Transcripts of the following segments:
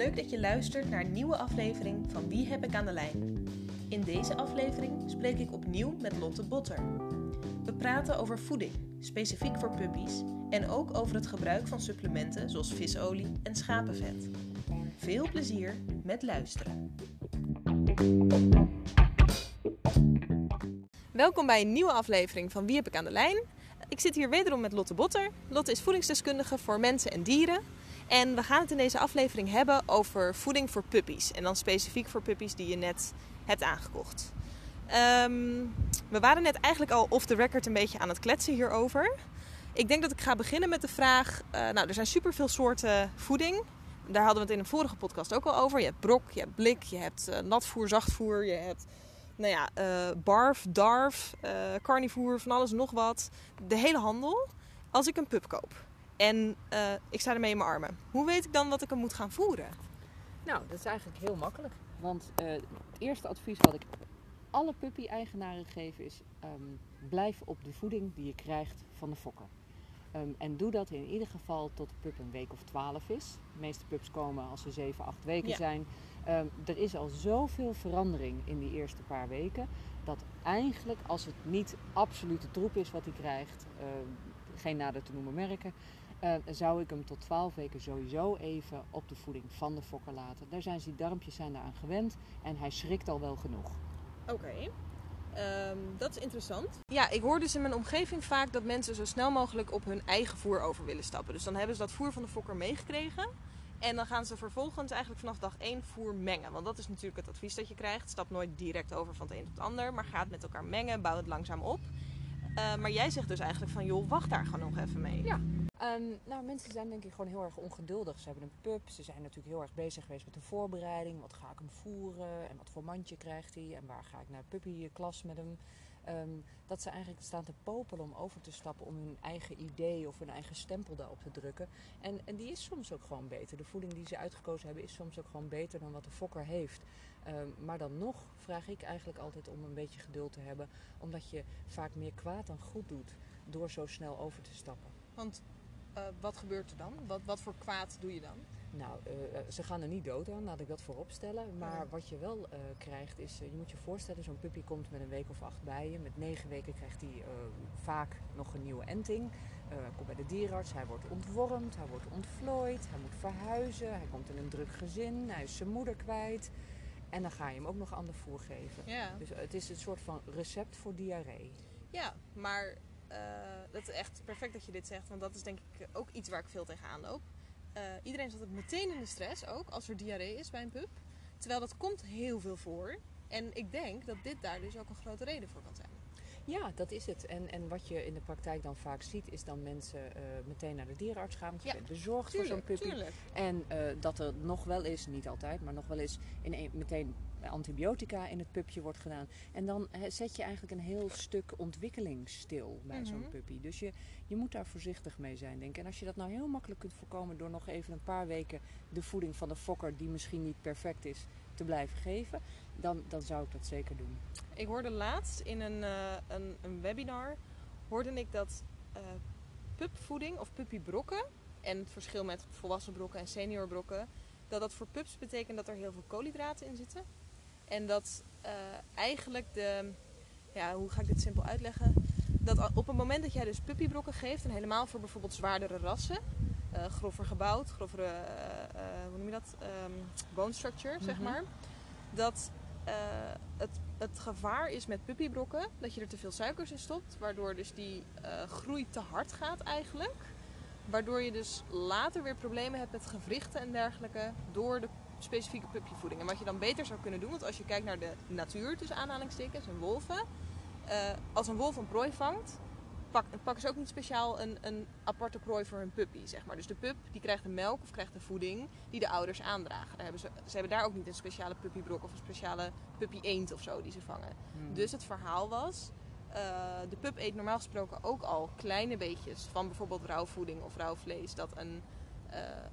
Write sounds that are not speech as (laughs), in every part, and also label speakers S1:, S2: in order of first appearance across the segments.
S1: leuk dat je luistert naar een nieuwe aflevering van Wie heb ik aan de lijn? In deze aflevering spreek ik opnieuw met Lotte Botter. We praten over voeding, specifiek voor puppies, en ook over het gebruik van supplementen zoals visolie en schapenvet. Veel plezier met luisteren. Welkom bij een nieuwe aflevering van Wie heb ik aan de lijn? Ik zit hier wederom met Lotte Botter. Lotte is voedingsdeskundige voor mensen en dieren. En we gaan het in deze aflevering hebben over voeding voor puppies. En dan specifiek voor puppies die je net hebt aangekocht. Ehm, we waren net eigenlijk al off the record een beetje aan het kletsen hierover. Ik denk dat ik ga beginnen met de vraag: uh, nou, er zijn superveel soorten voeding. Daar hadden we het in een vorige podcast ook al over. Je hebt brok, je hebt blik, je hebt uh, natvoer, zachtvoer, je hebt nou ja, uh, barf, darf, carnivoer, van alles nog wat. De hele handel. Als ik een pup koop en ik sta ermee in mijn armen, hoe weet ik dan wat ik hem moet gaan voeren?
S2: Nou, dat is eigenlijk heel makkelijk. Want het eerste advies wat ik alle puppy-eigenaren geef is: um, blijf op de voeding die je krijgt van de fokker. Um, en doe dat in ieder geval tot de pup een week of twaalf is. De meeste pups komen als ze 7, 8 weken ja. zijn. Um, er is al zoveel verandering in die eerste paar weken. Dat eigenlijk, als het niet absolute troep is wat hij krijgt, uh, geen nader te noemen merken, uh, zou ik hem tot 12 weken sowieso even op de voeding van de fokker laten. Daar zijn die darmpjes zijn daaraan gewend en hij schrikt al wel genoeg.
S1: Oké. Okay. Um, dat is interessant. Ja, ik hoor dus in mijn omgeving vaak dat mensen zo snel mogelijk op hun eigen voer over willen stappen. Dus dan hebben ze dat voer van de fokker meegekregen. En dan gaan ze vervolgens eigenlijk vanaf dag 1 voer mengen. Want dat is natuurlijk het advies dat je krijgt. Stap nooit direct over van het een tot het ander. Maar ga het met elkaar mengen. Bouw het langzaam op. Uh, maar jij zegt dus eigenlijk van joh, wacht daar gewoon nog even mee.
S2: Ja. Um, nou, mensen zijn denk ik gewoon heel erg ongeduldig. Ze hebben een pup. Ze zijn natuurlijk heel erg bezig geweest met de voorbereiding. Wat ga ik hem voeren? En wat voor mandje krijgt hij? En waar ga ik naar puppyklas met hem? Um, dat ze eigenlijk staan te popelen om over te stappen om hun eigen idee of hun eigen stempel daarop te drukken. En, en die is soms ook gewoon beter. De voeding die ze uitgekozen hebben is soms ook gewoon beter dan wat de fokker heeft. Um, maar dan nog vraag ik eigenlijk altijd om een beetje geduld te hebben, omdat je vaak meer kwaad dan goed doet door zo snel over te stappen.
S1: Want uh, wat gebeurt er dan? Wat, wat voor kwaad doe je dan?
S2: Nou, uh, ze gaan er niet dood aan, laat ik dat voorop stellen. Maar ja. wat je wel uh, krijgt is, je moet je voorstellen, zo'n puppy komt met een week of acht bij je. Met negen weken krijgt hij vaak nog een nieuwe enting. hij komt bij de dierenarts, hij wordt ontwormd, hij wordt ontvlooid, hij moet verhuizen, hij komt in een druk gezin, hij is zijn moeder kwijt. En dan ga je hem ook nog ander voer geven.
S1: Ja.
S2: Dus het is een soort van recept voor diarree.
S1: Ja, maar uh, dat is echt perfect dat je dit zegt, want dat is denk ik ook iets waar ik veel tegenaan loop. Uh, iedereen zat het meteen in de stress, ook als er diarree is bij een pup. Terwijl dat komt heel veel voor. En ik denk dat dit daar dus ook een grote reden voor kan zijn.
S2: Ja, dat is het. En, en wat je in de praktijk dan vaak ziet, is dan mensen uh, meteen naar de dierenarts gaan. Want je ja, bent bezorgd
S1: tuurlijk,
S2: voor zo'n puppy.
S1: Tuurlijk.
S2: En uh, dat er nog wel eens, niet altijd, maar nog wel eens in een, meteen antibiotica in het pupje wordt gedaan. En dan zet je eigenlijk een heel stuk ontwikkeling stil bij mm -hmm. zo'n puppy. Dus je, je moet daar voorzichtig mee zijn, denk ik. En als je dat nou heel makkelijk kunt voorkomen door nog even een paar weken de voeding van de fokker, die misschien niet perfect is, te blijven geven, dan, dan zou ik dat zeker doen.
S1: Ik hoorde laatst in een, uh, een, een, webinar, hoorde ik dat uh, pupvoeding of puppybrokken, en het verschil met volwassen brokken en senior brokken, dat dat voor pups betekent dat er heel veel koolhydraten in zitten. En dat uh, eigenlijk de, ja, hoe ga ik dit simpel uitleggen? Dat op het moment dat jij dus puppybrokken geeft, en helemaal voor bijvoorbeeld zwaardere rassen, uh, grover gebouwd, grovere, uh, hoe noem je dat, um, bone structure, mm -hmm. zeg maar. Dat het, het gevaar is met puppybrokken dat je er te veel suikers in stopt, waardoor dus die groei te hard gaat eigenlijk. Waardoor je dus later weer problemen hebt met gewrichten en dergelijke door de specifieke puppyvoeding. En wat je dan beter zou kunnen doen, want als je kijkt naar de natuur tussen aanhalingstekens en wolven. Uh, als een wolf een prooi vangt, pak, pakken ze ook niet speciaal een, een aparte prooi voor hun puppy, zeg maar. Dus de pup die krijgt de melk of krijgt de voeding die de ouders aandragen. Daar hebben ze, ze hebben daar ook niet een speciale puppybrok of een speciale puppy eend of zo die ze vangen. Hmm. Dus het verhaal was, uh, de pup eet normaal gesproken ook al kleine beetjes van bijvoorbeeld rauwvoeding of rauw vlees dat een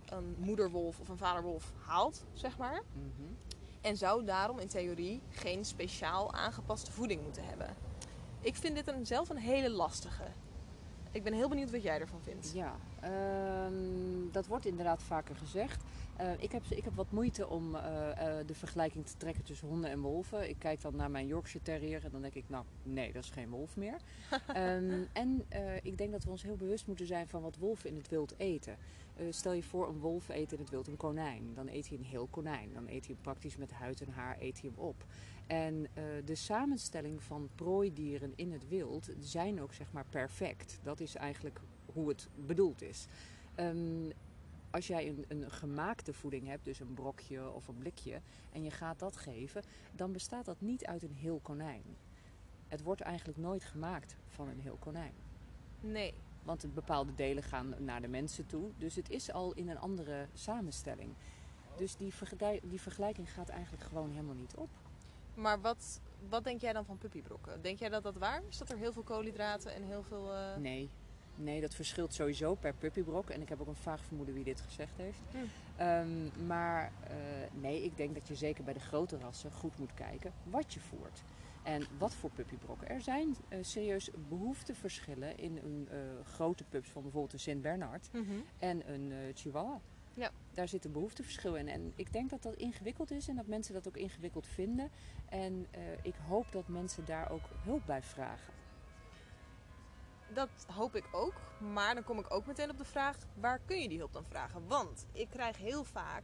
S1: een moederwolf of een vaderwolf haalt, zeg maar.
S2: Mm -hmm.
S1: En zou daarom in theorie geen speciaal aangepaste voeding moeten hebben. Ik vind dit een, zelf een hele lastige. Ik ben heel benieuwd wat jij ervan vindt.
S2: Ja, ehm, dat wordt inderdaad vaker gezegd. Eh, ik, heb, ik heb wat moeite om eh, eh, de vergelijking te trekken tussen honden en wolven. Ik kijk dan naar mijn Yorkshire Terrier en dan denk ik, nou nee, dat is geen wolf meer. (laughs) Ehm, en ik denk dat we ons heel bewust moeten zijn van wat wolven in het wild eten. stel je voor, een wolf eet in het wild een konijn. Dan eet hij een heel konijn. Dan eet hij hem praktisch met huid en haar eet hij hem op. En de samenstelling van prooidieren in het wild zijn ook zeg maar perfect. Dat is eigenlijk hoe het bedoeld is. Um, als jij een, een, gemaakte voeding hebt, dus een brokje of een blikje, en je gaat dat geven, dan bestaat dat niet uit een heel konijn. Het wordt eigenlijk nooit gemaakt van een heel konijn.
S1: Nee.
S2: Want bepaalde delen gaan naar de mensen toe, dus het is al in een andere samenstelling. Dus die, die vergelijking gaat eigenlijk gewoon helemaal niet op.
S1: Maar wat, wat denk jij dan van puppybrokken? Denk jij dat dat waar is? Dat er heel veel koolhydraten en heel veel... Uh...
S2: Nee, Nee, dat verschilt sowieso per puppybrok. En ik heb ook een vaag vermoeden wie dit gezegd heeft. Hm. Ehm, maar uh, nee, ik denk dat je zeker bij de grote rassen goed moet kijken wat je voert. En wat voor puppybrokken. Er zijn uh, serieus behoefteverschillen in een uh, grote pups van bijvoorbeeld een Sint-Bernard mhm. en een Chihuahua. Ja. Daar zitten behoefteverschillen in. En ik denk dat dat ingewikkeld is en dat mensen dat ook ingewikkeld vinden. En ik hoop dat mensen daar ook hulp bij vragen
S1: dat hoop ik ook. Maar dan kom ik ook meteen op de vraag: waar kun je die hulp dan vragen? Want ik krijg heel vaak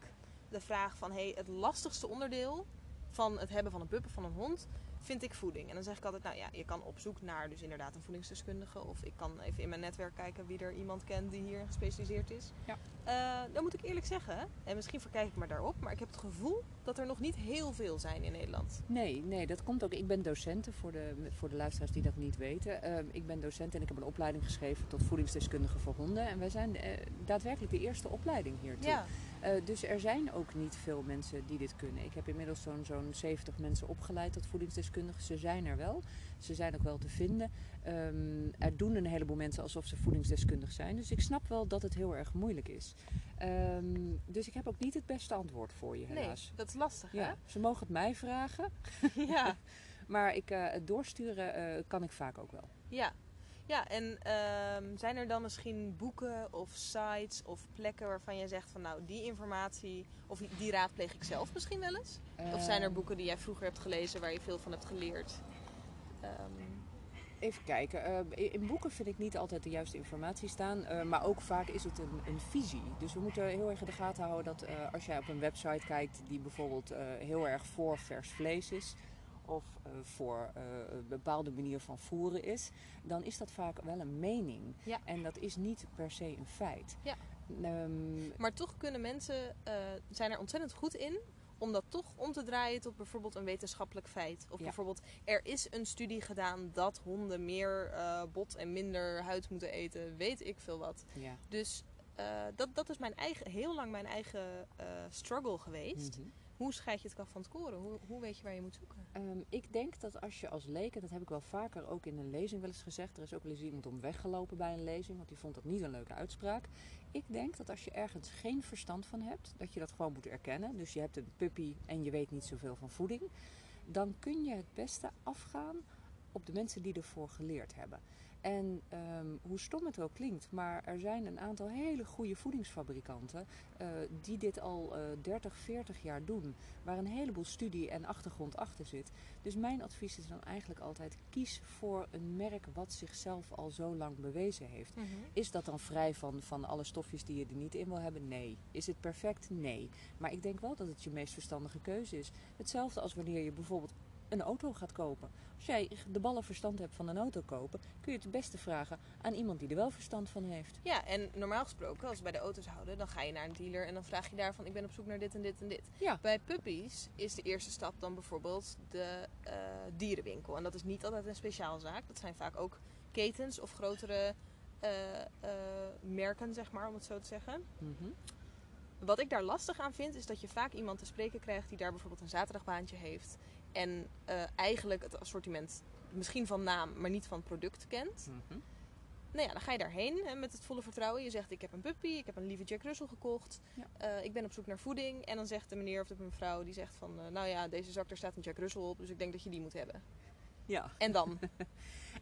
S1: de vraag van: hey, het lastigste onderdeel van het hebben van een pup of van een hond vind ik voeding. En dan zeg ik altijd, nou ja, je kan op zoek naar dus inderdaad een voedingsdeskundige. Of ik kan even in mijn netwerk kijken wie er iemand kent die hier gespecialiseerd is. Ja. Uh, dan moet ik eerlijk zeggen, en misschien verkijk ik me daarop, maar ik heb het gevoel dat er nog niet heel veel zijn in Nederland.
S2: Nee, nee, dat komt ook. Ik ben docent voor de, voor de luisteraars die dat niet weten. Uh, ik ben docent en ik heb een opleiding geschreven tot voedingsdeskundige voor honden. En wij zijn uh, daadwerkelijk de eerste opleiding hiertoe. Ja. Uh, dus er zijn ook niet veel mensen die dit kunnen. Ik heb inmiddels zo'n zo'n 70 mensen opgeleid tot voedingsdeskundigen. Ze zijn er wel. Ze zijn ook wel te vinden. Um, er doen een heleboel mensen alsof ze voedingsdeskundig zijn. Dus ik snap wel dat het heel erg moeilijk is. Um, dus ik heb ook niet het beste antwoord voor je, helaas.
S1: Nee, dat is lastig, ja, hè?
S2: Ze mogen het mij vragen. (laughs) ja. (laughs) maar ik, uh, het doorsturen uh, kan ik vaak ook wel.
S1: Ja, ja, en um, zijn er dan misschien boeken of sites of plekken waarvan je zegt van nou die informatie of die raadpleeg ik zelf misschien wel eens? of zijn er ehm. boeken die jij vroeger hebt gelezen waar je veel van hebt geleerd?
S2: Um, Even kijken. Uh, in boeken vind ik niet altijd de juiste informatie staan. Uh, maar ook vaak is het een, een, visie. Dus we moeten heel erg in de gaten houden dat uh, als jij op een website kijkt die bijvoorbeeld heel erg voor vers vlees is of uh, voor uh, een bepaalde manier van voeren is, dan is dat vaak wel een mening. Ja. En dat is niet per se een feit. Ja.
S1: Um, maar toch kunnen mensen, uh, zijn er ontzettend goed in om dat toch om te draaien tot bijvoorbeeld een wetenschappelijk feit. Of ja. bijvoorbeeld, er is een studie gedaan dat honden meer bot en minder huid moeten eten. Weet ik veel wat. Ja. Dus dat, dat is mijn eigen, heel lang mijn eigen struggle geweest. Mm -hmm. Hoe scheid je het kaf van het koren? Hoe, hoe weet je waar je moet zoeken?
S2: Um, ik denk dat als je als leek, en dat heb ik wel vaker ook in een lezing wel eens gezegd. Er is ook wel eens iemand om weggelopen bij een lezing, want die vond dat niet een leuke uitspraak. Ik denk dat als je ergens geen verstand van hebt, dat je dat gewoon moet erkennen. Dus je hebt een puppy en je weet niet zoveel van voeding. Dan kun je het beste afgaan op de mensen die ervoor geleerd hebben. En um, hoe stom het ook klinkt, maar er zijn een aantal hele goede voedingsfabrikanten uh, die dit al uh, 30, 40 jaar doen. Waar een heleboel studie en achtergrond achter zit. Dus mijn advies is dan eigenlijk altijd: kies voor een merk wat zichzelf al zo lang bewezen heeft. Mm -hmm. Is dat dan vrij van, van alle stofjes die je er niet in wil hebben? Nee. Is het perfect? Nee. Maar ik denk wel dat het je meest verstandige keuze is. Hetzelfde als wanneer je bijvoorbeeld een auto gaat kopen. Als jij de ballen verstand hebt van een auto kopen, kun je het beste vragen aan iemand die er wel verstand van heeft.
S1: Ja, en normaal gesproken, als we bij de auto's houden, dan ga je naar een dealer en dan vraag je daarvan: ik ben op zoek naar dit en dit en dit. Ja. Bij puppies is de eerste stap dan bijvoorbeeld de uh, dierenwinkel. En dat is niet altijd een speciaalzaak. Dat zijn vaak ook ketens of grotere uh, uh, merken, zeg maar, om het zo te zeggen. Mm -hmm. Wat ik daar lastig aan vind, is dat je vaak iemand te spreken krijgt die daar bijvoorbeeld een zaterdagbaantje heeft. En uh, eigenlijk het assortiment misschien van naam, maar niet van product kent. Mm -hmm. Nou ja, dan ga je daarheen hè, met het volle vertrouwen. Je zegt, ik heb een puppy, ik heb een lieve Jack Russell gekocht. Ja. Uh, ik ben op zoek naar voeding. En dan zegt de meneer of de mevrouw, die zegt van... Uh, nou ja, deze zak, daar staat een Jack Russell op, dus ik denk dat je die moet hebben. Ja. En dan? (laughs)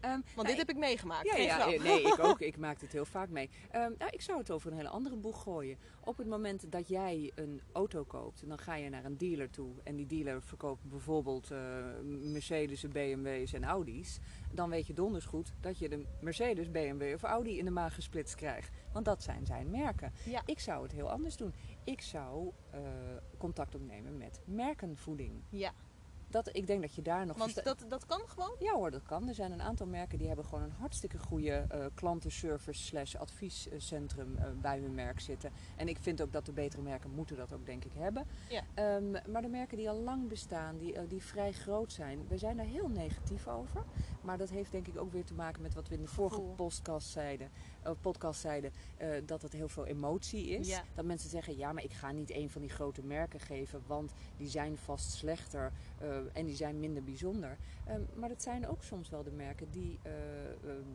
S2: Ehm,
S1: Want
S2: nou,
S1: dit heb ik meegemaakt.
S2: Ja, ja, nee, ik ook. (laughs) Ik maak het heel vaak mee. Ehm, nou, ik zou het over een hele andere boeg gooien. Op het moment dat jij een auto koopt, dan ga je naar een dealer toe. En die dealer verkoopt bijvoorbeeld eh Mercedes, BMW's en Audi's. Dan weet je donders goed dat je de Mercedes, BMW of Audi in de maag gesplitst krijgt. Want dat zijn zijn merken.
S1: Ja.
S2: Ik zou het heel anders doen. Ik zou eh, contact opnemen met merkenvoeding.
S1: Ja,
S2: Dat, ik denk dat je daar nog
S1: want dat, dat kan gewoon.
S2: ja hoor, dat kan. Er zijn een aantal merken die hebben gewoon een hartstikke goede eh, klantenservice slash adviescentrum eh, bij hun merk zitten. En ik vind ook dat de betere merken moeten dat ook denk ik hebben.
S1: Ja.
S2: Ehm, maar de merken die al lang bestaan, die, eh, die vrij groot zijn, we zijn daar heel negatief over. Maar dat heeft denk ik ook weer te maken met wat we in de vorige
S1: Gevoel.
S2: podcast zeiden, eh, podcast zeiden eh, dat het heel veel emotie is.
S1: Ja.
S2: Dat mensen zeggen, ja maar ik ga niet een van die grote merken geven, want die zijn vast slechter eh, en die zijn minder bijzonder. Ehm, maar dat zijn ook soms wel de merken die, eh, ehm,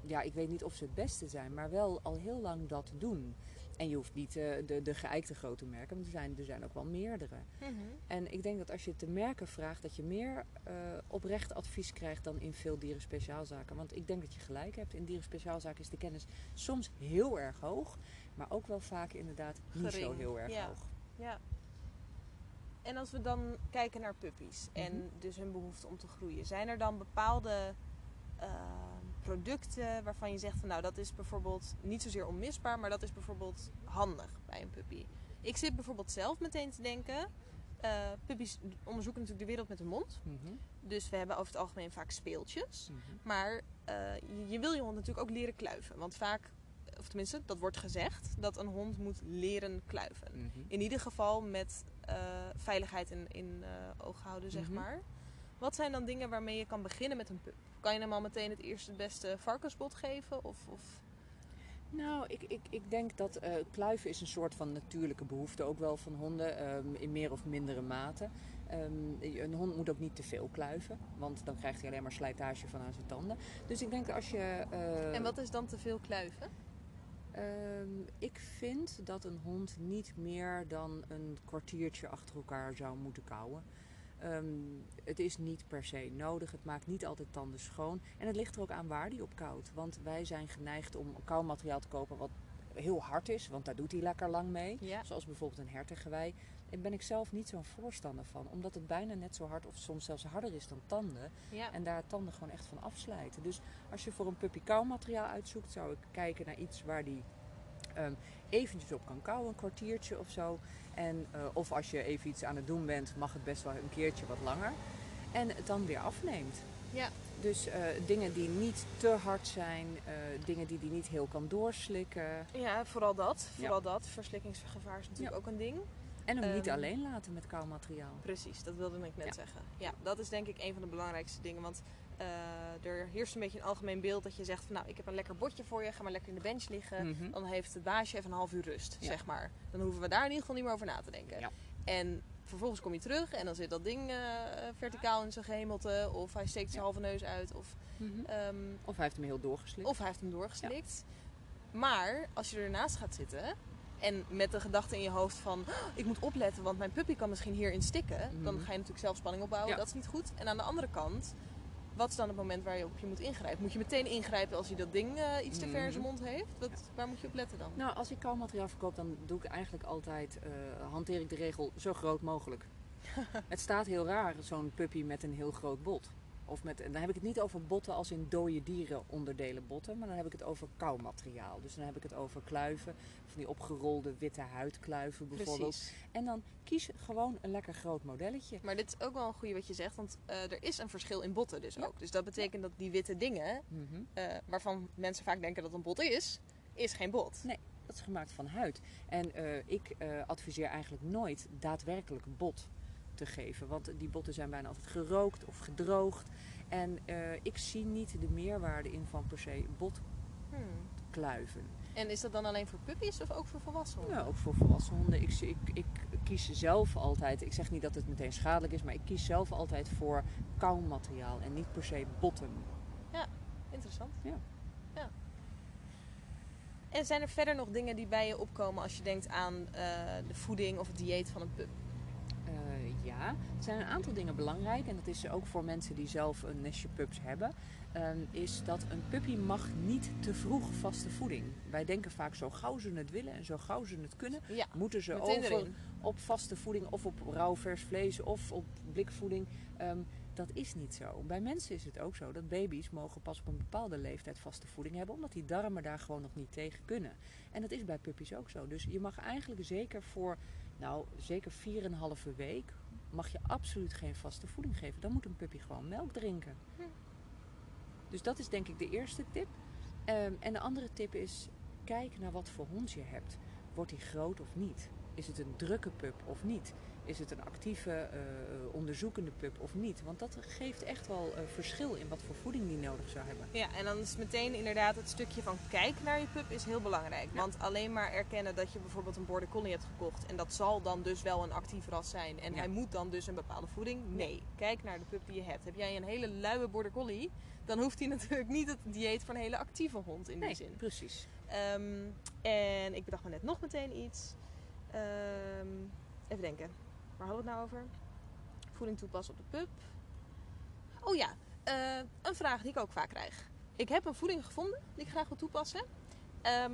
S2: ja, ik weet niet of ze het beste zijn, maar wel al heel lang dat doen. En je hoeft niet eh, de, de geëikte grote merken, want er zijn, er zijn ook wel meerdere.
S1: Mhm.
S2: En ik denk dat als je het de merken vraagt, dat je meer eh, oprecht advies krijgt dan in veel dierenspeciaalzaken. Want ik denk dat je gelijk hebt. In dierenspeciaalzaken is de kennis soms heel erg hoog, maar ook wel vaak inderdaad niet zo heel erg
S1: ja.
S2: hoog.
S1: Ja. En als we dan kijken naar puppies en
S2: Mhm.
S1: dus hun behoefte om te groeien, zijn er dan bepaalde eh, producten waarvan je zegt van nou dat is bijvoorbeeld niet zozeer onmisbaar, maar dat is bijvoorbeeld handig bij een puppy. Ik zit bijvoorbeeld zelf meteen te denken, eh puppies onderzoeken natuurlijk de wereld met hun mond,
S2: Mhm,
S1: dus we hebben over het algemeen vaak speeltjes.
S2: mhm.
S1: Maar eh, je, je wil je hond natuurlijk ook leren kluiven. Want vaak, of tenminste, dat wordt gezegd, dat een hond moet leren kluiven.
S2: Mhm.
S1: In ieder geval met eh, veiligheid in, in oog houden, zeg maar. Wat zijn dan dingen waarmee je kan beginnen met een pup? Kan je hem al meteen het eerste het beste varkensbot geven? Of, of...
S2: Nou, ik, ik, ik denk dat eh, kluiven is een soort van natuurlijke behoefte ook wel van honden, ehm, in meer of mindere mate. Ehm, een hond moet ook niet te veel kluiven, want dan krijgt hij alleen maar slijtage van aan zijn tanden. Dus ik denk als je... eh,
S1: En wat is dan te veel kluiven?
S2: Ehm, ik vind dat een hond niet meer dan een kwartiertje achter elkaar zou moeten kauwen. Ehm, het is niet per se nodig. Het maakt niet altijd tanden schoon. En het ligt er ook aan waar die op koudt. Want wij zijn geneigd om kauwmateriaal te kopen wat heel hard is. Want daar doet hij lekker lang mee.
S1: Ja.
S2: Zoals bijvoorbeeld een hertengewei. Daar ben ik zelf niet zo'n voorstander van. Omdat het bijna net zo hard of soms zelfs harder is dan tanden.
S1: Ja.
S2: En daar tanden gewoon echt van afslijten. Dus als je voor een puppy kauwmateriaal uitzoekt, zou ik kijken naar iets waar die ehm, eventjes op kan kauwen, een kwartiertje of zo. En, eh, of als je even iets aan het doen bent, mag het best wel een keertje wat langer. En het dan weer afneemt.
S1: Ja.
S2: Dus eh, dingen die niet te hard zijn, eh, dingen die die niet heel kan doorslikken.
S1: ja, vooral dat. Vooral dat. Verslikkingsgevaar is natuurlijk ook een ding.
S2: En hem niet
S1: Ehm,
S2: alleen laten met kauwmateriaal.
S1: Precies, dat wilde ik net
S2: Ja.
S1: zeggen. Ja, dat is denk ik een van de belangrijkste dingen. Want eh, er heerst een beetje een algemeen beeld dat je zegt van nou, ik heb een lekker bordje voor je, ga maar lekker in de bench liggen.
S2: Mhm.
S1: Dan heeft het baasje even een half uur rust,
S2: Ja.
S1: zeg maar. Dan hoeven we daar in ieder geval niet meer over na te denken.
S2: Ja.
S1: En vervolgens kom je terug en dan zit dat ding eh, verticaal in zijn gehemelte. Of hij steekt zijn
S2: Ja.
S1: halve neus uit. Of,
S2: Mhm.
S1: ehm,
S2: Of hij heeft hem heel doorgeslikt.
S1: of hij heeft hem doorgeslikt. Maar als je ernaast gaat zitten en met de gedachte in je hoofd van "Oh, ik moet opletten, want mijn puppy kan misschien hierin stikken, dan
S2: Mhm.
S1: ga je natuurlijk zelf spanning opbouwen.
S2: Ja.
S1: Dat is niet goed. En aan de andere kant, wat is dan het moment waar je op je moet ingrijpen? Moet je meteen ingrijpen als hij dat ding eh, iets te ver in zijn
S2: Mhm.
S1: mond heeft? Wat, Waar moet je op letten dan?
S2: Nou, als ik kauwmateriaal verkoop, dan doe ik eigenlijk altijd, eh, hanteer ik de regel zo groot mogelijk. (laughs) het staat heel raar, zo'n puppy met een heel groot bot. Of met, dan heb ik het niet over botten als in dode dieren onderdelen botten, maar dan heb ik het over kauwmateriaal. Dus dan heb ik het over kluiven, van die opgerolde witte huidkluiven bijvoorbeeld.
S1: Precies.
S2: En dan kies gewoon een lekker groot modelletje.
S1: Maar dit is ook wel een goede wat je zegt, want eh, er is een verschil in botten dus
S2: Ja.
S1: ook. Dus dat betekent dat die witte dingen,
S2: Mhm.
S1: eh, waarvan mensen vaak denken dat een bot is, is geen bot.
S2: Nee. Dat is gemaakt van huid. En eh, ik adviseer eigenlijk nooit daadwerkelijk bot te geven. Want die botten zijn bijna altijd gerookt of gedroogd. En eh, ik zie niet de meerwaarde in van per se botkluiven.
S1: Hmm. En is dat dan alleen voor puppies of ook voor volwassen honden?
S2: Ja, ook voor volwassen honden. Ik, ik, ik kies zelf altijd, ik zeg niet dat het meteen schadelijk is, maar ik kies zelf altijd voor kauwmateriaal en niet per se botten.
S1: Interessant.
S2: Ja.
S1: ja. En zijn er verder nog dingen die bij je opkomen als je denkt aan eh, de voeding of het dieet van een pup?
S2: Ja, er zijn een aantal dingen belangrijk. En dat is ook voor mensen die zelf een nestje pups hebben. ehm, is dat een puppy mag niet te vroeg vaste voeding. Wij denken vaak zo gauw ze het willen en zo gauw ze het kunnen,
S1: Ja,
S2: moeten ze over
S1: erin.
S2: op vaste voeding of op rauw vers vlees of op blikvoeding. Ehm, dat is niet zo. Bij mensen is het ook zo dat baby's mogen pas op een bepaalde leeftijd vaste voeding hebben, omdat die darmen daar gewoon nog niet tegen kunnen. En dat is bij puppies ook zo. Dus je mag eigenlijk zeker voor, nou zeker 4,5 week, mag je absoluut geen vaste voeding geven. Dan moet een puppy gewoon melk drinken.
S1: Hm.
S2: Dus dat is denk ik de eerste tip. Ehm, en de andere tip is, kijk naar wat voor hond je hebt. Wordt hij groot of niet? Is het een drukke pup of niet? Is het een actieve, eh, onderzoekende pup of niet? Want dat geeft echt wel eh, verschil in wat voor voeding die nodig zou hebben.
S1: Ja, en dan is meteen inderdaad het stukje van kijk naar je pup is heel belangrijk.
S2: Ja.
S1: Want alleen maar erkennen dat je bijvoorbeeld een border collie hebt gekocht en dat zal dan dus wel een actief ras zijn en
S2: Ja.
S1: hij moet dan dus een bepaalde voeding. Nee, kijk naar de pup die je hebt. Heb jij een hele luie border collie, dan hoeft hij (laughs) natuurlijk niet het dieet van een hele actieve hond in die zin.
S2: precies.
S1: Ehm, en ik bedacht me net nog meteen iets. Ehm, even denken. Waar hadden we het nou over? Voeding toepassen op de pup. Oh ja, eh, een vraag die ik ook vaak krijg. Ik heb een voeding gevonden die ik graag wil toepassen. Ehm,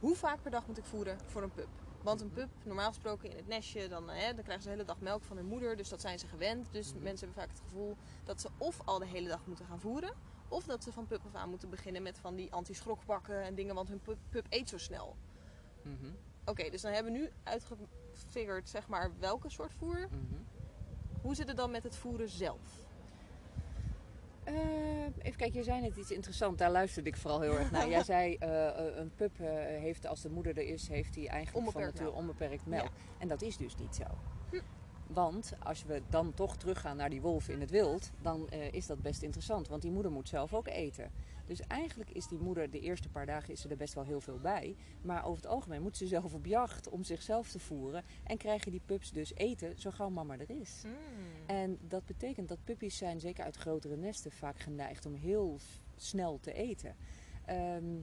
S1: hoe vaak per dag moet ik voeren voor een pup? Want een pup, normaal gesproken in het nestje, dan, dan krijgen ze de hele dag melk van hun moeder. Dus dat zijn ze gewend. Dus
S2: Mhm.
S1: mensen hebben vaak het gevoel dat ze of al de hele dag moeten gaan voeren. Of dat ze van pup af aan moeten beginnen met van die anti-schrokbakken en dingen. Want hun pup, pup eet zo snel.
S2: Mhm,
S1: Oké, dus dan hebben we nu uitgefigurd zeg maar welke soort voer.
S2: mhm.
S1: Hoe zit het dan met het voeren zelf?
S2: Eh, even kijken, je zei net iets interessants. Daar luisterde ik vooral heel erg naar. Jij (laughs) zei, eh, eh, een pup eh, heeft, als de moeder er is, heeft hij eigenlijk van
S1: Onbeperkt
S2: nature onbeperkt melk.
S1: Ja.
S2: En dat is dus niet zo.
S1: Hm.
S2: Want als we dan toch teruggaan naar die wolf in het wild, dan eh, is dat best interessant. Want die moeder moet zelf ook eten. Dus eigenlijk is die moeder de eerste paar dagen is ze er best wel heel veel bij. Maar over het algemeen moet ze zelf op jacht om zichzelf te voeren. En krijgen die pups dus eten zo gauw mama er is. En dat betekent dat puppies zijn, zeker uit grotere nesten, vaak geneigd om heel snel te eten. Ehm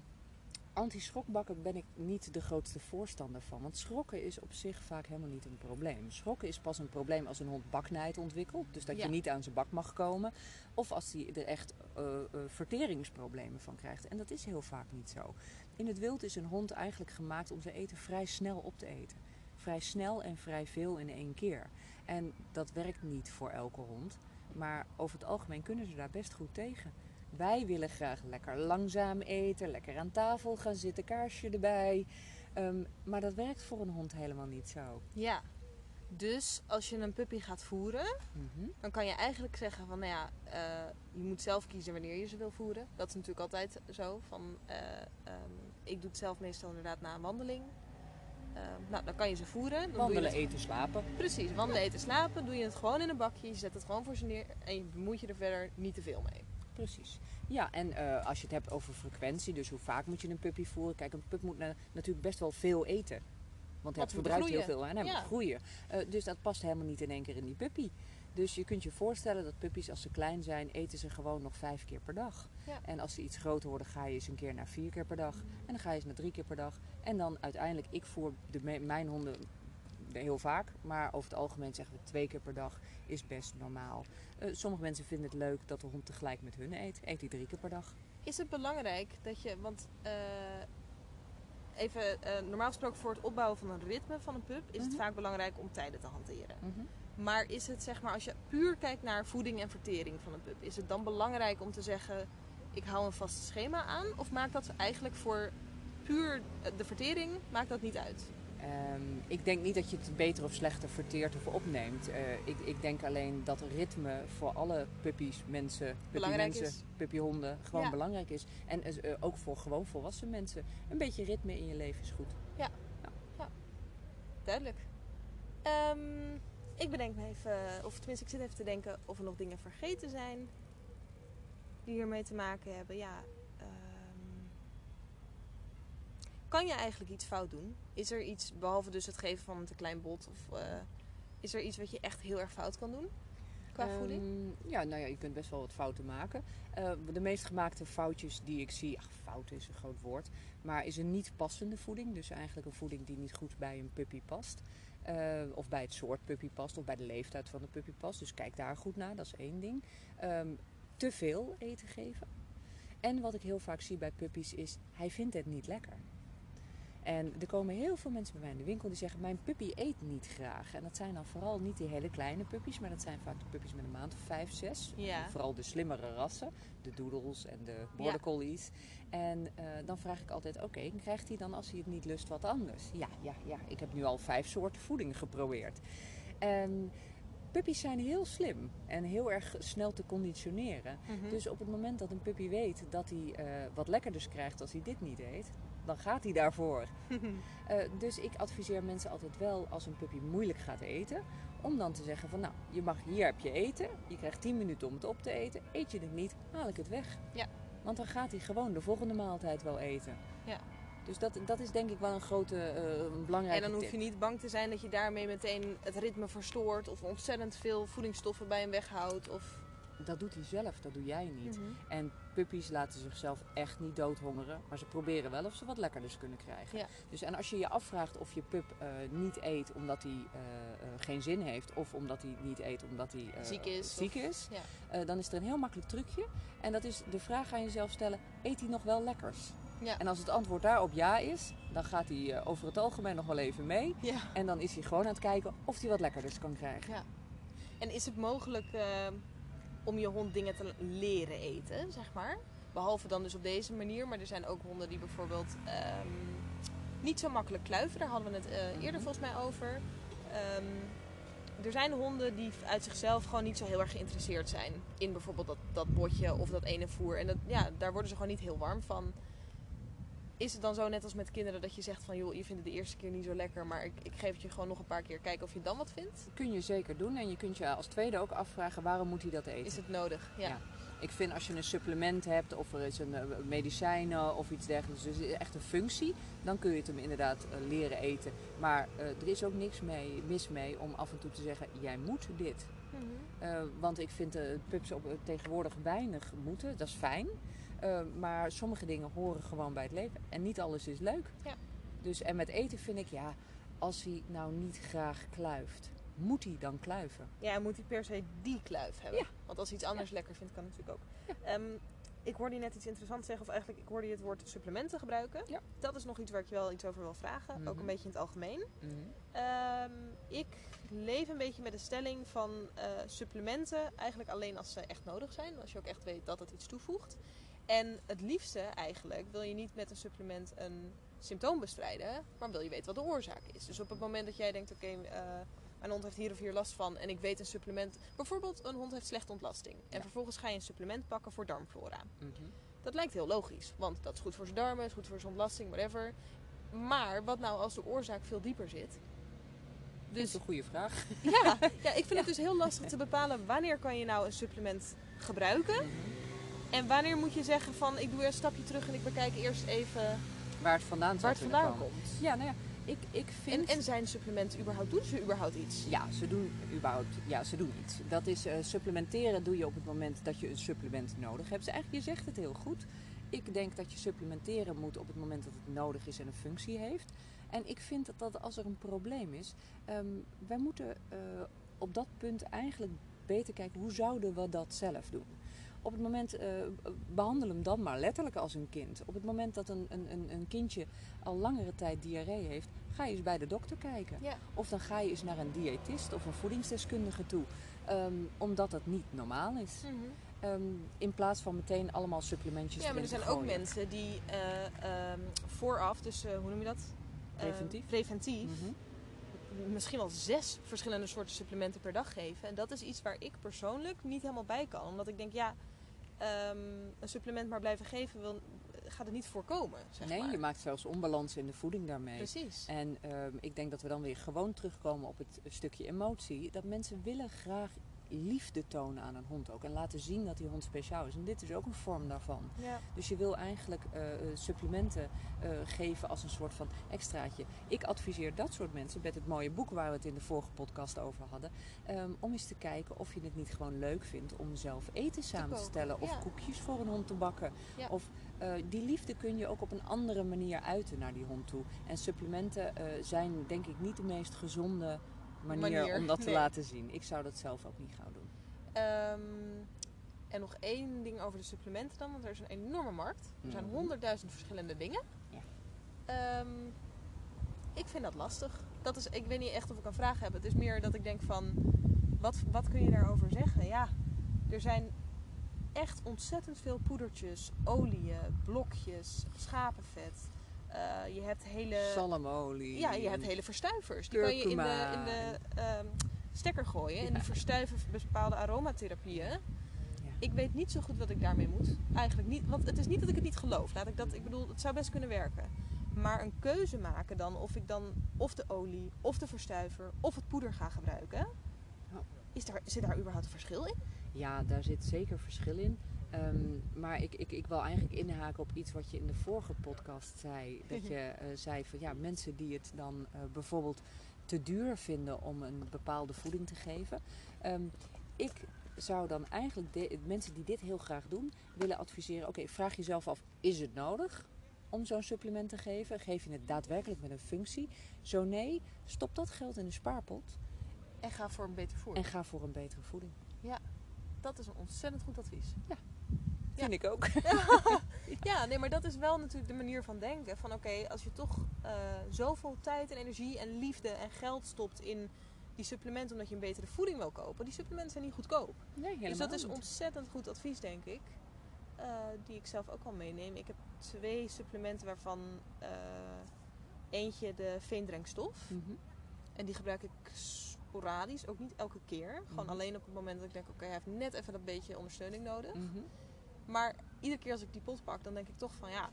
S2: Anti-schrokbakken ben ik niet de grootste voorstander van. Want schrokken is op zich vaak helemaal niet een probleem. Schrokken is pas een probleem als een hond baknijd ontwikkelt. Dus dat
S1: Ja.
S2: je niet aan zijn bak mag komen. Of als hij er echt eh, eh, verteringsproblemen van krijgt. En dat is heel vaak niet zo. In het wild is een hond eigenlijk gemaakt om zijn eten vrij snel op te eten. Vrij snel en vrij veel in één keer. En dat werkt niet voor elke hond. Maar over het algemeen kunnen ze daar best goed tegen. Wij willen graag lekker langzaam eten, lekker aan tafel gaan zitten, kaarsje erbij. Ehm, maar dat werkt voor een hond helemaal niet zo.
S1: Ja. Dus als je een puppy gaat voeren,
S2: Mhm.
S1: dan kan je eigenlijk zeggen van, nou ja, eh, je moet zelf kiezen wanneer je ze wil voeren. Dat is natuurlijk altijd zo. Van, eh, ehm, ik doe het zelf meestal inderdaad na een wandeling. Ehm, nou, dan kan je ze voeren. Dan doe je
S2: Wandelen,
S1: het-
S2: eten, slapen.
S1: Precies, wandelen, eten, slapen. Doe je het gewoon in een bakje. Je zet het gewoon voor ze neer. En je bemoeit je er verder niet te veel mee.
S2: Precies. Ja, en eh, als je het hebt over frequentie, dus hoe vaak moet je een puppy voeren? Kijk, een pup moet na- natuurlijk best wel veel eten. Want hij verbruikt heel veel en hij
S1: Ja.
S2: moet groeien. Eh, dus dat past helemaal niet in één keer in die puppy. Dus je kunt je voorstellen dat puppies als ze klein zijn, eten ze gewoon nog vijf keer per dag.
S1: Ja.
S2: En als ze iets groter worden, ga je eens een keer naar vier keer per dag. En dan ga je eens naar drie keer per dag. En dan uiteindelijk, ik voer de, mijn honden heel vaak. Maar over het algemeen zeggen we twee keer per dag is best normaal. Eh, sommige mensen vinden het leuk dat de hond tegelijk met hun eet. Eet hij drie keer per dag.
S1: Is het belangrijk dat je, want eh, even eh, normaal gesproken voor het opbouwen van een ritme van een pup is het
S2: Mhm.
S1: vaak belangrijk om tijden te hanteren. Maar is het zeg maar, als je puur kijkt naar voeding en vertering van een pup, is het dan belangrijk om te zeggen: ik hou een vast schema aan? Of maakt dat eigenlijk voor puur de vertering, maakt dat niet uit?
S2: Ehm, ik denk niet dat je het beter of slechter verteert of opneemt. Eh, ik, ik denk alleen dat ritme voor alle puppies, mensen, puppymensen, puppyhonden gewoon
S1: Ja.
S2: belangrijk is. En eh, ook voor gewoon volwassen mensen. Een beetje ritme in je leven is goed.
S1: Duidelijk. Ehm, ik bedenk me even, of tenminste, ik zit even te denken of er nog dingen vergeten zijn die hiermee te maken hebben. Ja. Kan je eigenlijk iets fout doen? Is er iets, behalve dus het geven van een te klein bot, of eh, is er iets wat je echt heel erg fout kan doen? qua voeding?
S2: Ehm, ja, nou ja, je kunt best wel wat fouten maken. Eh, de meest gemaakte foutjes die ik zie, ach, fout is een groot woord, maar is een niet passende voeding. Dus eigenlijk een voeding die niet goed bij een puppy past. Eh, of bij het soort puppy past, of bij de leeftijd van de puppy past. Dus kijk daar goed naar, dat is één ding. Ehm, te veel eten geven. En wat ik heel vaak zie bij puppies is, hij vindt het niet lekker. En er komen heel veel mensen bij mij in de winkel die zeggen: Mijn puppy eet niet graag. En dat zijn dan vooral niet die hele kleine puppies, maar dat zijn vaak de puppies met een maand of vijf, zes.
S1: Ja.
S2: Vooral de slimmere rassen, de doodles en de border collies. En eh, dan vraag ik altijd: Oké, krijgt hij dan als hij het niet lust wat anders? Ja, ja, ja. Ik heb nu al vijf soorten voeding geprobeerd. En puppies zijn heel slim en heel erg snel te conditioneren.
S1: Mhm.
S2: Dus op het moment dat een puppy weet dat hij eh, wat lekkerders krijgt als hij dit niet eet, dan gaat hij daarvoor. (laughs) Eh, dus ik adviseer mensen altijd wel als een puppy moeilijk gaat eten, om dan te zeggen van nou, je mag, hier heb je eten, je krijgt 10 minuten om het op te eten, eet je het niet, haal ik het weg.
S1: Ja.
S2: Want dan gaat hij gewoon de volgende maaltijd wel eten.
S1: Ja.
S2: Dus dat, dat is denk ik wel een grote, een belangrijke
S1: En dan hoef
S2: tip.
S1: je niet bang te zijn dat je daarmee meteen het ritme verstoort of ontzettend veel voedingsstoffen bij hem weghoudt. Of...
S2: Dat doet hij zelf, dat doe jij niet.
S1: Mhm.
S2: En puppies laten zichzelf echt niet doodhongeren, maar ze proberen wel of ze wat lekkerders kunnen krijgen.
S1: Ja.
S2: Dus en als je je afvraagt of je pup eh, niet eet omdat hij eh, eh, geen zin heeft, of omdat hij niet eet omdat hij
S1: Ziek is,
S2: ziek
S1: of-
S2: is
S1: Ja.
S2: dan is er een heel makkelijk trucje. En dat is de vraag aan jezelf stellen: eet hij nog wel lekkers?
S1: Ja.
S2: En als het antwoord daarop ja is, dan gaat hij over het algemeen nog wel even mee. En dan is hij gewoon aan het kijken of hij wat lekkerders kan krijgen.
S1: Ja. En is het mogelijk om je hond dingen te leren eten, zeg maar? Behalve dan dus op deze manier, maar er zijn ook honden die bijvoorbeeld ehm, niet zo makkelijk kluiven. Daar hadden we het eh, eerder
S2: Mhm.
S1: volgens mij over. Ehm, er zijn honden die uit zichzelf gewoon niet zo heel erg geïnteresseerd zijn in bijvoorbeeld dat, dat botje of dat ene voer. En dat, ja, daar worden ze gewoon niet heel warm van. Is het dan zo net als met kinderen dat je zegt van joh, je vindt het de eerste keer niet zo lekker, maar ik, ik geef het je gewoon nog een paar keer kijken of je dan wat vindt?
S2: kun je zeker doen. En je kunt je als tweede ook afvragen waarom moet hij dat eten.
S1: Is het nodig? Ja.
S2: Ja. Ik vind als je een supplement hebt of er is een eh, medicijnen of iets dergelijks, dus echt een functie, dan kun je het hem inderdaad eh, leren eten. Maar eh, er is ook niks mee, mis mee om af en toe te zeggen, jij moet dit.
S1: Mhm.
S2: Want ik vind de pups op, tegenwoordig weinig moeten, dat is fijn. Eh, maar sommige dingen horen gewoon bij het leven en niet alles is leuk.
S1: Ja.
S2: Dus, en met eten vind ik, ja, als hij nou niet graag kluift, moet hij dan kluiven?
S1: Ja, moet hij per se die kluif hebben?
S2: Ja.
S1: Want als hij iets anders lekker vindt, kan natuurlijk ook. Ehm, ik hoorde je net iets interessants zeggen, of eigenlijk ik hoorde je het woord supplementen gebruiken.
S2: Ja.
S1: Dat is nog iets waar ik je wel iets over wil vragen, ook
S2: Mhm.
S1: een beetje in het algemeen.
S2: Mhm.
S1: Ehm, ik leef een beetje met de stelling van eh, supplementen eigenlijk alleen als ze echt nodig zijn. Als je ook echt weet dat het iets toevoegt. En het liefste eigenlijk wil je niet met een supplement een symptoom bestrijden, maar wil je weten wat de oorzaak is. Dus op het moment dat jij denkt, oké, eh, mijn hond heeft hier of hier last van en ik weet een supplement. Bijvoorbeeld, een hond heeft slechte ontlasting. En
S2: Ja.
S1: vervolgens ga je een supplement pakken voor darmflora.
S2: Mhm.
S1: Dat lijkt heel logisch, want dat is goed voor zijn darmen, is goed voor zijn ontlasting, whatever. Maar wat nou als de oorzaak veel dieper zit?
S2: Dat
S1: Dus
S2: is een goede vraag.
S1: ja, ja, ik vind (laughs) het dus heel lastig te bepalen wanneer kan je nou een supplement gebruiken. En wanneer moet je zeggen van ik doe een stapje terug en ik bekijk eerst even
S2: Waar het vandaan
S1: waar het vandaan komt.
S2: Ja, nou ja, ik, ik
S1: En,
S2: vind...
S1: en zijn supplementen überhaupt, doen ze überhaupt iets?
S2: Ja, ze doen überhaupt, ja, ze doen iets. Dat is eh, supplementeren doe je op het moment dat je een supplement nodig hebt. Dus eigenlijk, je zegt het heel goed. Ik denk dat je supplementeren moet op het moment dat het nodig is en een functie heeft. En ik vind dat, dat als er een probleem is, ehm, wij moeten eh, op dat punt eigenlijk beter kijken hoe zouden we dat zelf doen. Op het moment, eh, behandel hem dan maar letterlijk als een kind. Op het moment dat een, een, een- kindje al langere tijd diarree heeft, ga je eens bij de dokter kijken.
S1: Ja.
S2: Of dan ga je eens naar een diëtist of een voedingsdeskundige toe. ehm, omdat dat niet normaal is. Ehm, in plaats van meteen allemaal supplementjes
S1: Ja, maar er zijn ook mensen die eh, ehm, vooraf, dus eh, hoe noem je dat?
S2: Preventief.
S1: preventief.
S2: Mhm.
S1: Misschien wel zes verschillende soorten supplementen per dag geven. En dat is iets waar ik persoonlijk niet helemaal bij kan. Omdat ik denk, ja, ehm, een supplement maar blijven geven wil, gaat het niet voorkomen. Zeg
S2: Nee,
S1: maar.
S2: je maakt zelfs onbalans in de voeding daarmee.
S1: Precies.
S2: En ehm, ik denk dat we dan weer gewoon terugkomen op het stukje emotie. Dat mensen willen graag liefde tonen aan een hond ook. En laten zien dat die hond speciaal is. En dit is ook een vorm daarvan.
S1: Ja.
S2: Dus je wil eigenlijk eh, eh, supplementen eh, geven als een soort van extraatje. Ik adviseer dat soort mensen met het mooie boek waar we het in de vorige podcast over hadden. ehm, om eens te kijken of je het niet gewoon leuk vindt om zelf eten samen te stellen. Of
S1: ja.
S2: koekjes voor een hond te bakken.
S1: Ja.
S2: Of die liefde kun je ook op een andere manier uiten naar die hond toe. En supplementen zijn denk ik niet de meest gezonde manier,
S1: Manier,
S2: om dat te (laughs)
S1: nee.
S2: laten zien. Ik zou dat zelf ook niet gauw doen.
S1: Ehm, en nog één ding over de supplementen dan, want er is een enorme markt. Er zijn
S2: Mhm.
S1: honderdduizend verschillende dingen.
S2: Ja.
S1: Ehm, ik vind dat lastig. Dat is, ik weet niet echt of ik een vraag heb. Het is meer dat ik denk van, wat, wat kun je daarover zeggen? Ja, er zijn echt ontzettend veel poedertjes, oliën, blokjes, schapenvet. Eh, je hebt hele...
S2: Zalmolie.
S1: Ja, je hebt hele verstuivers. Die kan je in de, in de ehm, stekker gooien. En die verstuiven bepaalde aromatherapieën.
S2: Ja.
S1: Ik weet niet zo goed wat ik daarmee moet. Eigenlijk niet. Want het is niet dat ik het niet geloof. Laat ik dat. Ik bedoel, het zou best kunnen werken. Maar een keuze maken dan of ik dan of de olie, of de verstuiver, of het poeder ga gebruiken.
S2: Ja.
S1: Is daar, zit daar überhaupt een verschil in?
S2: Ja, daar zit zeker verschil in. Ehm, maar ik, ik, ik wil eigenlijk inhaken op iets wat je in de vorige podcast zei. (laughs) Dat je eh, zei van ja, mensen die het dan eh, bijvoorbeeld te duur vinden om een bepaalde voeding te geven. Ehm, ik zou dan eigenlijk de, mensen die dit heel graag doen, willen adviseren: oké, vraag jezelf af, is het nodig? Om zo'n supplement te geven? Geef je het daadwerkelijk met een functie? Zo nee, stop dat geld in de spaarpot
S1: En ga voor een beter voer.
S2: en ga voor een betere voeding.
S1: Dat is een ontzettend goed advies.
S2: Vind ik ook. (laughs)
S1: Ja, nee, maar dat is wel natuurlijk de manier van denken. Van oké, als je toch eh, zoveel tijd en energie en liefde en geld stopt in die supplementen omdat je een betere voeding wil kopen. Die supplementen zijn niet goedkoop.
S2: Nee,
S1: dus dat is ontzettend goed advies, denk ik. eh, die ik zelf ook al meeneem. Ik heb twee supplementen waarvan eh, eentje de veendrenkstof.
S2: Mhm.
S1: En die gebruik ik sporadisch, ook niet elke keer. Gewoon
S2: Mhm.
S1: alleen op het moment dat ik denk, oké, hij heeft net even dat beetje ondersteuning nodig.
S2: Mhm.
S1: Maar iedere keer als ik die pot pak, dan denk ik toch van ja,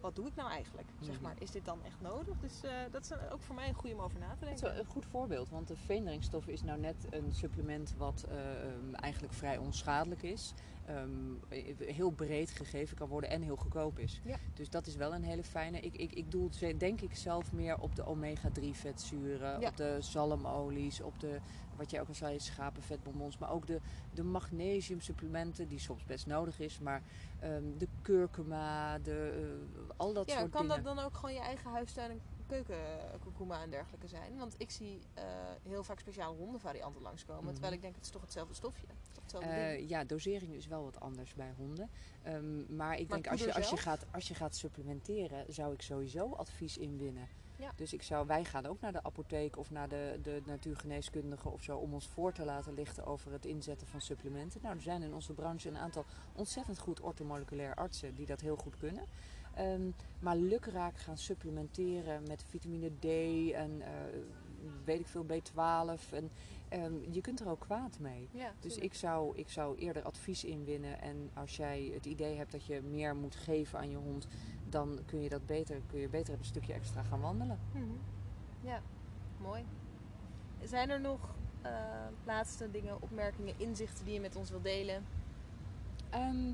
S1: wat doe ik nou eigenlijk? Zeg
S2: Mhm.
S1: maar, is dit dan echt nodig? Dus eh, dat is ook voor mij een goede om over na te
S2: Dat is
S1: denken.
S2: wel een goed voorbeeld, want de veendringstof is nou net een supplement wat eh, ehm, eigenlijk vrij onschadelijk is. Ehm, heel breed gegeven kan worden en heel goedkoop is.
S1: Ja.
S2: Dus dat is wel een hele fijne. Ik, ik, ik doe het denk ik zelf meer op de omega-3 vetzuren,
S1: Ja.
S2: op de zalmolies, op de, wat jij ook al zei, schapenvetbonbons. Maar ook de, de magnesiumsupplementen, die soms best nodig is. Maar ehm, de kurkuma, de, eh, al dat
S1: ja,
S2: soort
S1: kan
S2: dingen.
S1: dat dan ook gewoon je eigen huistuin en keukenkurkuma en dergelijke zijn? Want ik zie eh, heel vaak speciale hondenvarianten langskomen.
S2: Mhm.
S1: Terwijl ik denk, het is toch hetzelfde stofje? Toch hetzelfde?
S2: Eh, ja, dosering is wel wat anders bij honden. Ehm, maar ik
S1: Maar
S2: denk als je, als, je gaat, als je gaat supplementeren, zou ik sowieso advies inwinnen.
S1: Ja.
S2: Dus ik zou, wij gaan ook naar de apotheek of naar de, de natuurgeneeskundige of zo om ons voor te laten lichten over het inzetten van supplementen. Nou, er zijn in onze branche een aantal ontzettend goed ortomoleculair artsen die dat heel goed kunnen. Ehm, maar lukraak gaan supplementeren met vitamine D en eh, weet ik veel, B12. En, ehm, je kunt er ook kwaad mee.
S1: ja,
S2: Dus ik zou, ik zou eerder advies inwinnen. En als jij het idee hebt dat je meer moet geven aan je hond, dan kun je dat beter, kun je beter een stukje extra gaan wandelen.
S1: Mhm. Ja, mooi. Zijn er nog eh, laatste dingen, opmerkingen, inzichten die je met ons wilt delen?
S2: Ehm,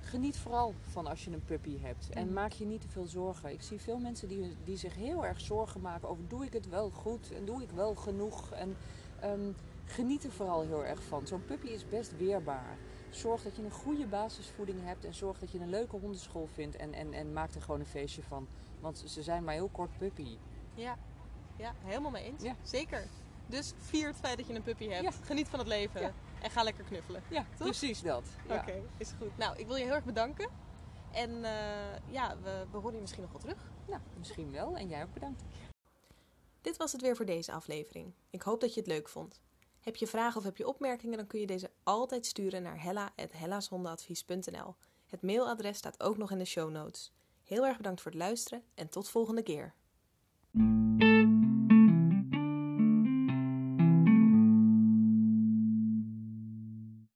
S2: geniet vooral van als je een puppy hebt. En
S1: Mhm.
S2: maak je niet te veel zorgen. Ik zie veel mensen die, die zich heel erg zorgen maken over doe ik het wel goed en doe ik wel genoeg. En ehm, geniet er vooral heel erg van. Zo'n puppy is best weerbaar. Zorg dat je een goede basisvoeding hebt en zorg dat je een leuke hondenschool vindt. En, en, en maak er gewoon een feestje van. Want ze zijn maar heel kort puppy.
S1: Ja, ja helemaal mee eens.
S2: Ja.
S1: Zeker. Dus vier het feit dat je een puppy hebt.
S2: Ja.
S1: Geniet van het leven.
S2: Ja.
S1: En ga lekker knuffelen.
S2: Ja, precies dat. Ja.
S1: Oké, is goed. Nou, ik wil je heel erg bedanken. En eh, ja, we, we horen je misschien nog wel terug.
S2: Nou, misschien wel. En jij ook bedankt.
S1: Dit was het weer voor deze aflevering. Ik hoop dat je het leuk vond. Heb je vragen of heb je opmerkingen, dan kun je deze altijd sturen naar hella.hellashondenadvies.nl. Het mailadres staat ook nog in de show notes. Heel erg bedankt voor het luisteren en tot volgende keer.